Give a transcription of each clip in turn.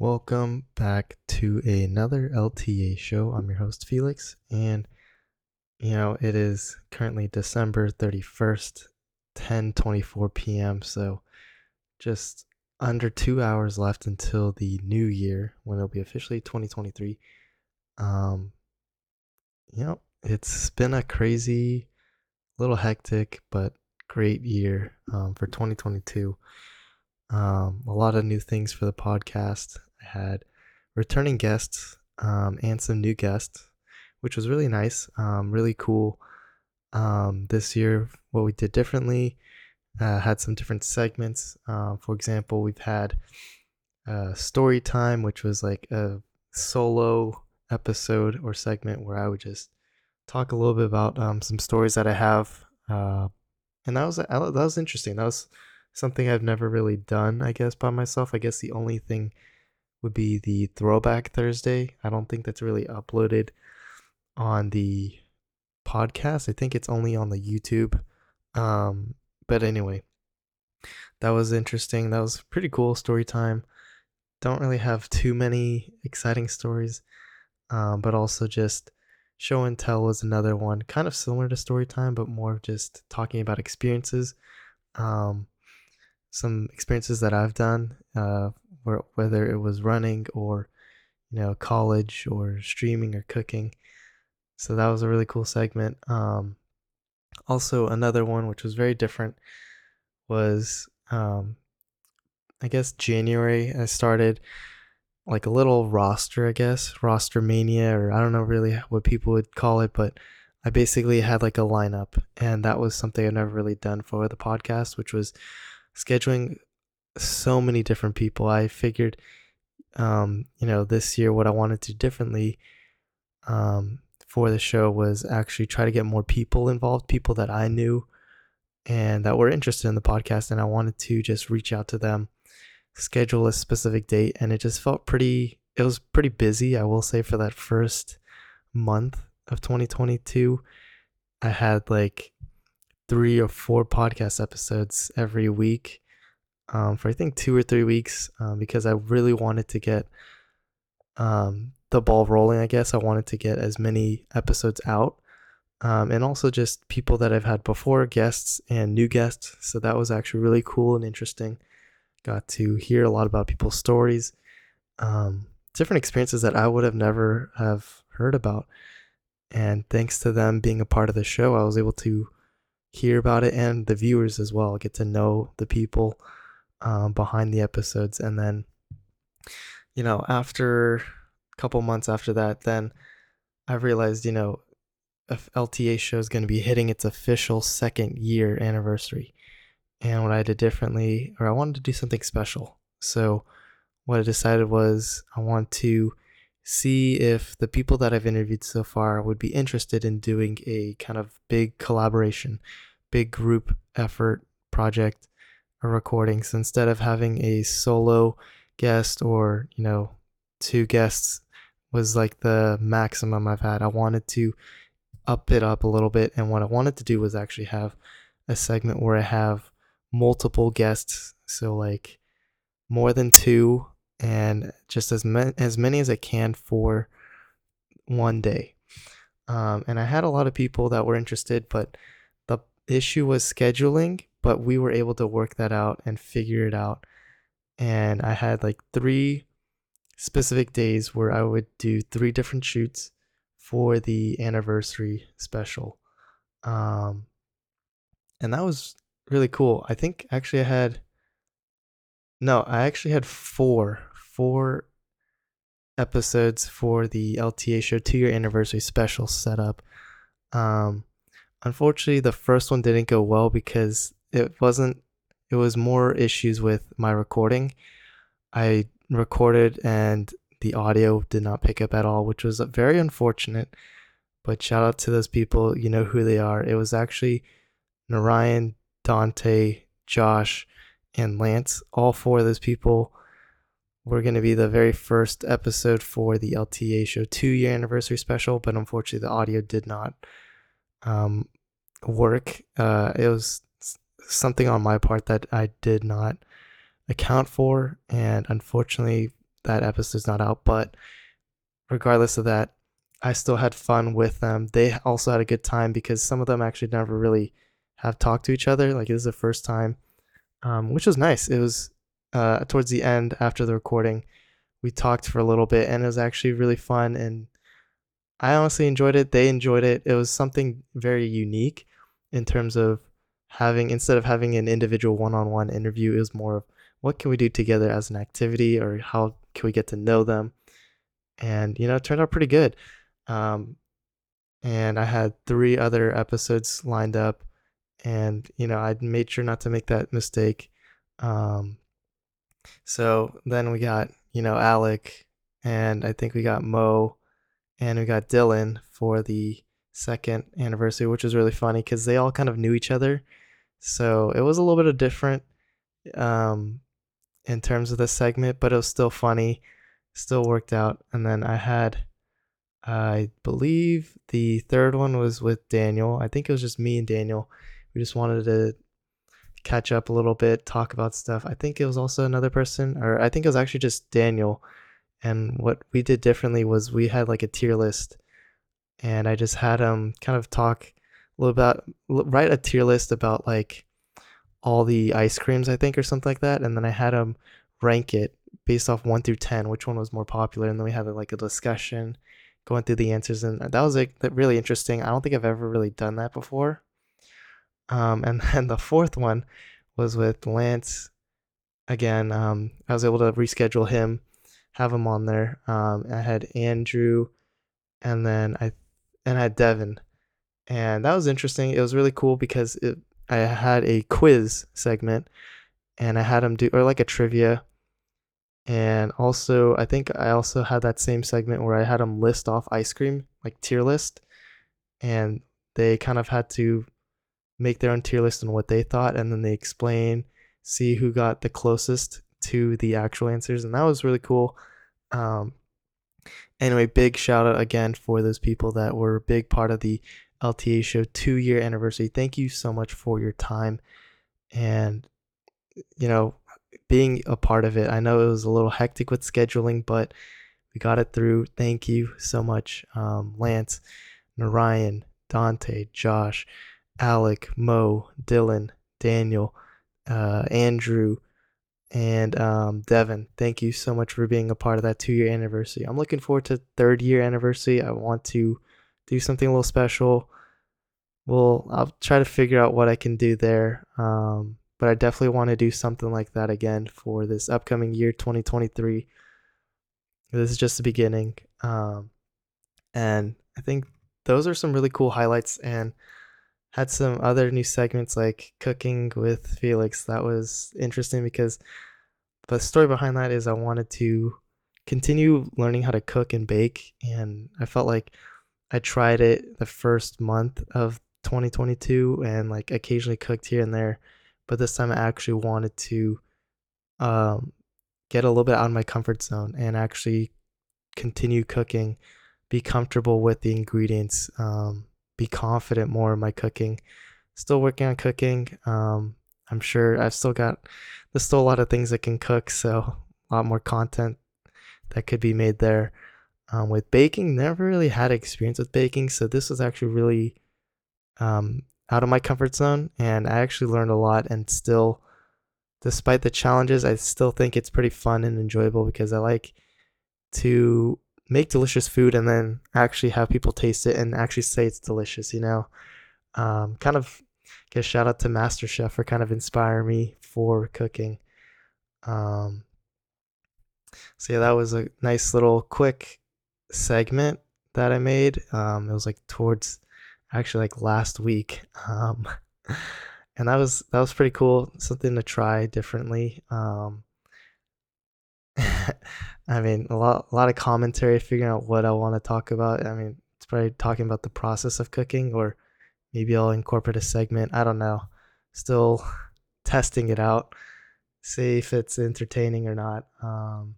Welcome back to another LTA show. I'm your host, Felix, and you know, it is currently December 31st, 10 24 p.m. So just under two hours left until the new year when it'll be officially 2023. Um, you know, it's been a crazy, little hectic, but great year um, for 2022. Um, a lot of new things for the podcast. I had returning guests um, and some new guests, which was really nice, um, really cool. Um, this year, what we did differently, uh, had some different segments. Uh, for example, we've had uh, story time, which was like a solo episode or segment where I would just talk a little bit about um, some stories that I have, uh, and that was that was interesting. That was something I've never really done, I guess, by myself. I guess the only thing would be the Throwback Thursday. I don't think that's really uploaded on the podcast. I think it's only on the YouTube. Um, but anyway, that was interesting. That was pretty cool story time. Don't really have too many exciting stories, um, but also just show and tell was another one, kind of similar to story time, but more just talking about experiences. Um, some experiences that I've done, uh, where, whether it was running or, you know, college or streaming or cooking. So that was a really cool segment. Um, also, another one which was very different was, um, I guess, January. I started like a little roster, I guess, roster mania, or I don't know really what people would call it, but I basically had like a lineup, and that was something I've never really done for the podcast, which was scheduling so many different people. I figured, um, you know, this year what I wanted to do differently um, for the show was actually try to get more people involved, people that I knew and that were interested in the podcast. And I wanted to just reach out to them, schedule a specific date. And it just felt pretty, it was pretty busy, I will say, for that first month of 2022. I had like three or four podcast episodes every week um, for I think two or three weeks um, because I really wanted to get um, the ball rolling. I guess I wanted to get as many episodes out, um, and also just people that I've had before, guests and new guests. So that was actually really cool and interesting. Got to hear a lot about people's stories, um, different experiences that I would have never have heard about. And thanks to them being a part of the show, I was able to hear about it and the viewers as well, get to know the people um, behind the episodes. And then, you know, after a couple months after that, then I realized, you know, LTA show is going to be hitting its official second year anniversary. And what I did differently, or I wanted to do something special. So, what I decided was I want to see if the people that I've interviewed so far would be interested in doing a kind of big collaboration, big group effort project or recording. So instead of having a solo guest or, you know, two guests was like the maximum I've had. I wanted to up it up a little bit. And what I wanted to do was actually have a segment where I have multiple guests. So, like, more than two and just as many as many as I can for one day. Um, and I had a lot of people that were interested, but the issue was scheduling. But we were able to work that out and figure it out. And I had like three specific days where I would do three different shoots for the anniversary special. Um, and that was really cool. I think actually I had no, I actually had four four episodes for the LTA show two year anniversary special setup. Um, unfortunately, the first one didn't go well because it wasn't. It was more issues with my recording. I recorded and the audio did not pick up at all, which was very unfortunate. But shout out to those people. You know who they are. It was actually Narayan, Dante, Josh, and Lance, all four of those people were going to be the very first episode for the LTA show two year anniversary special, but unfortunately the audio did not um, work. Uh, it was something on my part that I did not account for, and unfortunately that episode's not out, but regardless of that, I still had fun with them. They also had a good time because some of them actually never really have talked to each other. Like it was the first time, um, which was nice. It was uh, towards the end after the recording, we talked for a little bit, and it was actually really fun. And I honestly enjoyed it. They enjoyed it. It was something very unique in terms of having instead of having an individual one-on-one interview, it was more of what can we do together as an activity, or how can we get to know them. And you know, it turned out pretty good. Um, and I had three other episodes lined up, and you know I made sure not to make that mistake. Um, so then we got you know Alec, and I think we got Mo, and we got Dylan for the second anniversary, which was really funny because they all kind of knew each other, so it was a little bit of different um, in terms of the segment, but it was still funny, still worked out. And then I had I believe the third one was with Daniel. I think it was just me and Daniel. We just wanted to catch up a little bit, talk about stuff. I think it was also another person, or I think it was actually just Daniel. And what we did differently was we had like a tier list, and I just had him kind of talk a little about, write a tier list about like all the ice creams, I think, or something like that. And then I had him rank it based off one through 10, which one was more popular. And then we had like a discussion going through the answers, and that was like really interesting. I don't think I've ever really done that before. Um, and then the fourth one was with Lance. Again, um, I was able to reschedule him, have him on there. Um, I had Andrew, and then I and I had Devin, and that was interesting. It was really cool because it, I had a quiz segment, and I had him do or like a trivia and also, I think I also had that same segment where I had them list off ice cream, like tier list, and they kind of had to make their own tier list and what they thought, and then they explain, see who got the closest to the actual answers, and that was really cool. Um, anyway, big shout out again for those people that were a big part of the LTA show two year anniversary. Thank you so much for your time. And, you know, being a part of it. I know it was a little hectic with scheduling, but we got it through. Thank you so much, um, Lance, Narayan, Dante, Josh, Alec, Mo, Dylan, Daniel, uh, Andrew, and um, Devin. Thank you so much for being a part of that two year anniversary. I'm looking forward to third year anniversary. I want to do something a little special. Well, I'll try to figure out what I can do there. Um, but I definitely want to do something like that again for this upcoming year 2023. This is just the beginning. Um, and I think those are some really cool highlights and had some other new segments like cooking with Felix. That was interesting because the story behind that is I wanted to continue learning how to cook and bake and I felt like I tried it the first month of 2022 and like occasionally cooked here and there but this time I actually wanted to um, get a little bit out of my comfort zone and actually continue cooking, be comfortable with the ingredients, um, be confident more in my cooking. Still working on cooking. Um, I'm sure I've still got there's still a lot of things I can cook, so a lot more content that could be made there. Um, with baking, never really had experience with baking, so this was actually really um, out of my comfort zone and I actually learned a lot and still despite the challenges I still think it's pretty fun and enjoyable because I like to make delicious food and then actually have people taste it and actually say it's delicious, you know. Um, kind of give shout out to MasterChef for kind of inspiring me for cooking. Um, so yeah, that was a nice little quick segment that I made. Um, it was like towards actually like last week. Um, and that was that was pretty cool. Something to try differently. Um, I mean, a lot a lot of commentary figuring out what I want to talk about. I mean, it's probably talking about the process of cooking, or maybe I'll incorporate a segment. I don't know. Still testing it out, see if it's entertaining or not. Um,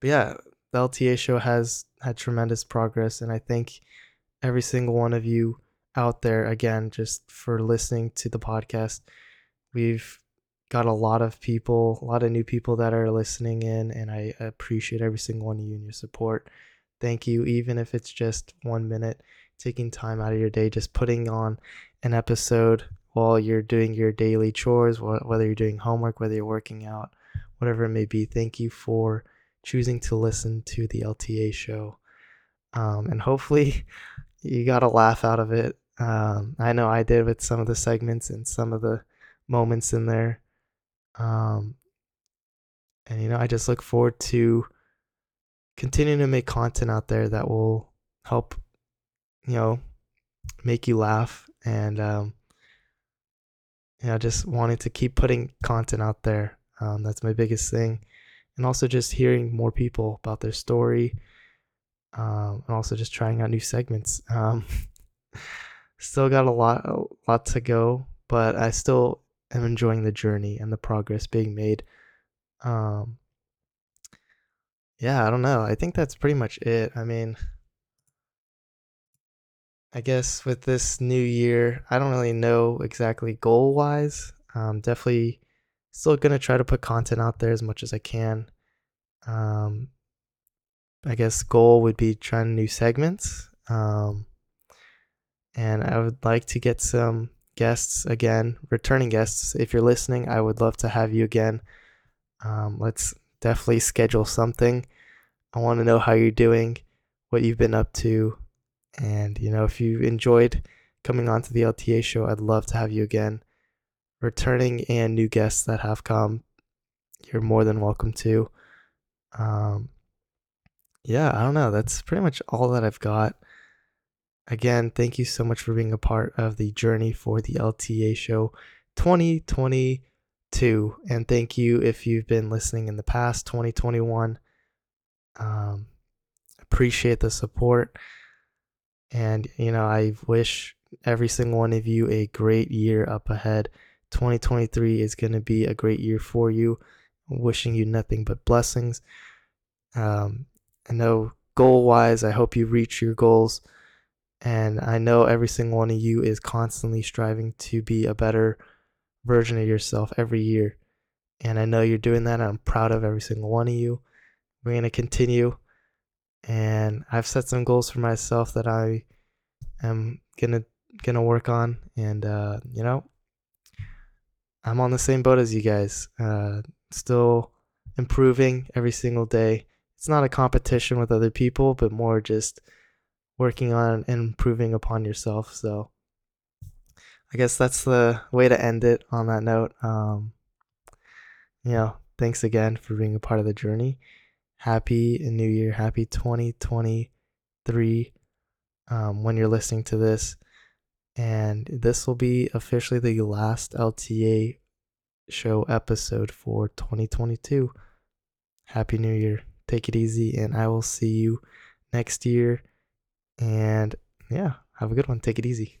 but yeah, the LTA show has had tremendous progress, and I think every single one of you out there again just for listening to the podcast. We've got a lot of people, a lot of new people that are listening in, and I appreciate every single one of you and your support. Thank you, even if it's just one minute, taking time out of your day, just putting on an episode while you're doing your daily chores, whether you're doing homework, whether you're working out, whatever it may be. Thank you for choosing to listen to the LTA show. Um, and hopefully, you got a laugh out of it. Um, I know I did with some of the segments and some of the moments in there. Um, and you know, I just look forward to continuing to make content out there that will help, you know, make you laugh and um, you know, just wanting to keep putting content out there. Um, that's my biggest thing, and also just hearing more people about their story, um, and also just trying out new segments. Um, still got a lot, a lot to go, but I still am enjoying the journey and the progress being made. Um, yeah, I don't know. I think that's pretty much it. I mean, I guess with this new year, I don't really know exactly goal wise. Um, definitely still gonna try to put content out there as much as I can. Um, I guess goal would be trying new segments. Um, and I would like to get some guests again, returning guests. If you're listening, I would love to have you again. Um, let's definitely schedule something. I want to know how you're doing, what you've been up to, and you know if you enjoyed coming on to the LTA show, I'd love to have you again. Returning and new guests that have come, you're more than welcome to. Um, yeah, I don't know. That's pretty much all that I've got. Again, thank you so much for being a part of the journey for the LTA show 2022. And thank you if you've been listening in the past 2021. Um, appreciate the support. And, you know, I wish every single one of you a great year up ahead. 2023 is going to be a great year for you. Wishing you nothing but blessings. Um, I know goal wise, I hope you reach your goals. And I know every single one of you is constantly striving to be a better version of yourself every year. And I know you're doing that. I'm proud of every single one of you. We're going to continue. And I've set some goals for myself that I am going to going to work on and uh, you know, I'm on the same boat as you guys. Uh, still improving every single day. It's not a competition with other people, but more just working on and improving upon yourself. So I guess that's the way to end it on that note. Um, you know, thanks again for being a part of the journey. Happy New Year. Happy 2023 um, when you're listening to this. And this will be officially the last LTA show episode for 2022. Happy New Year. Take it easy, and I will see you next year and yeah, have a good one. Take it easy.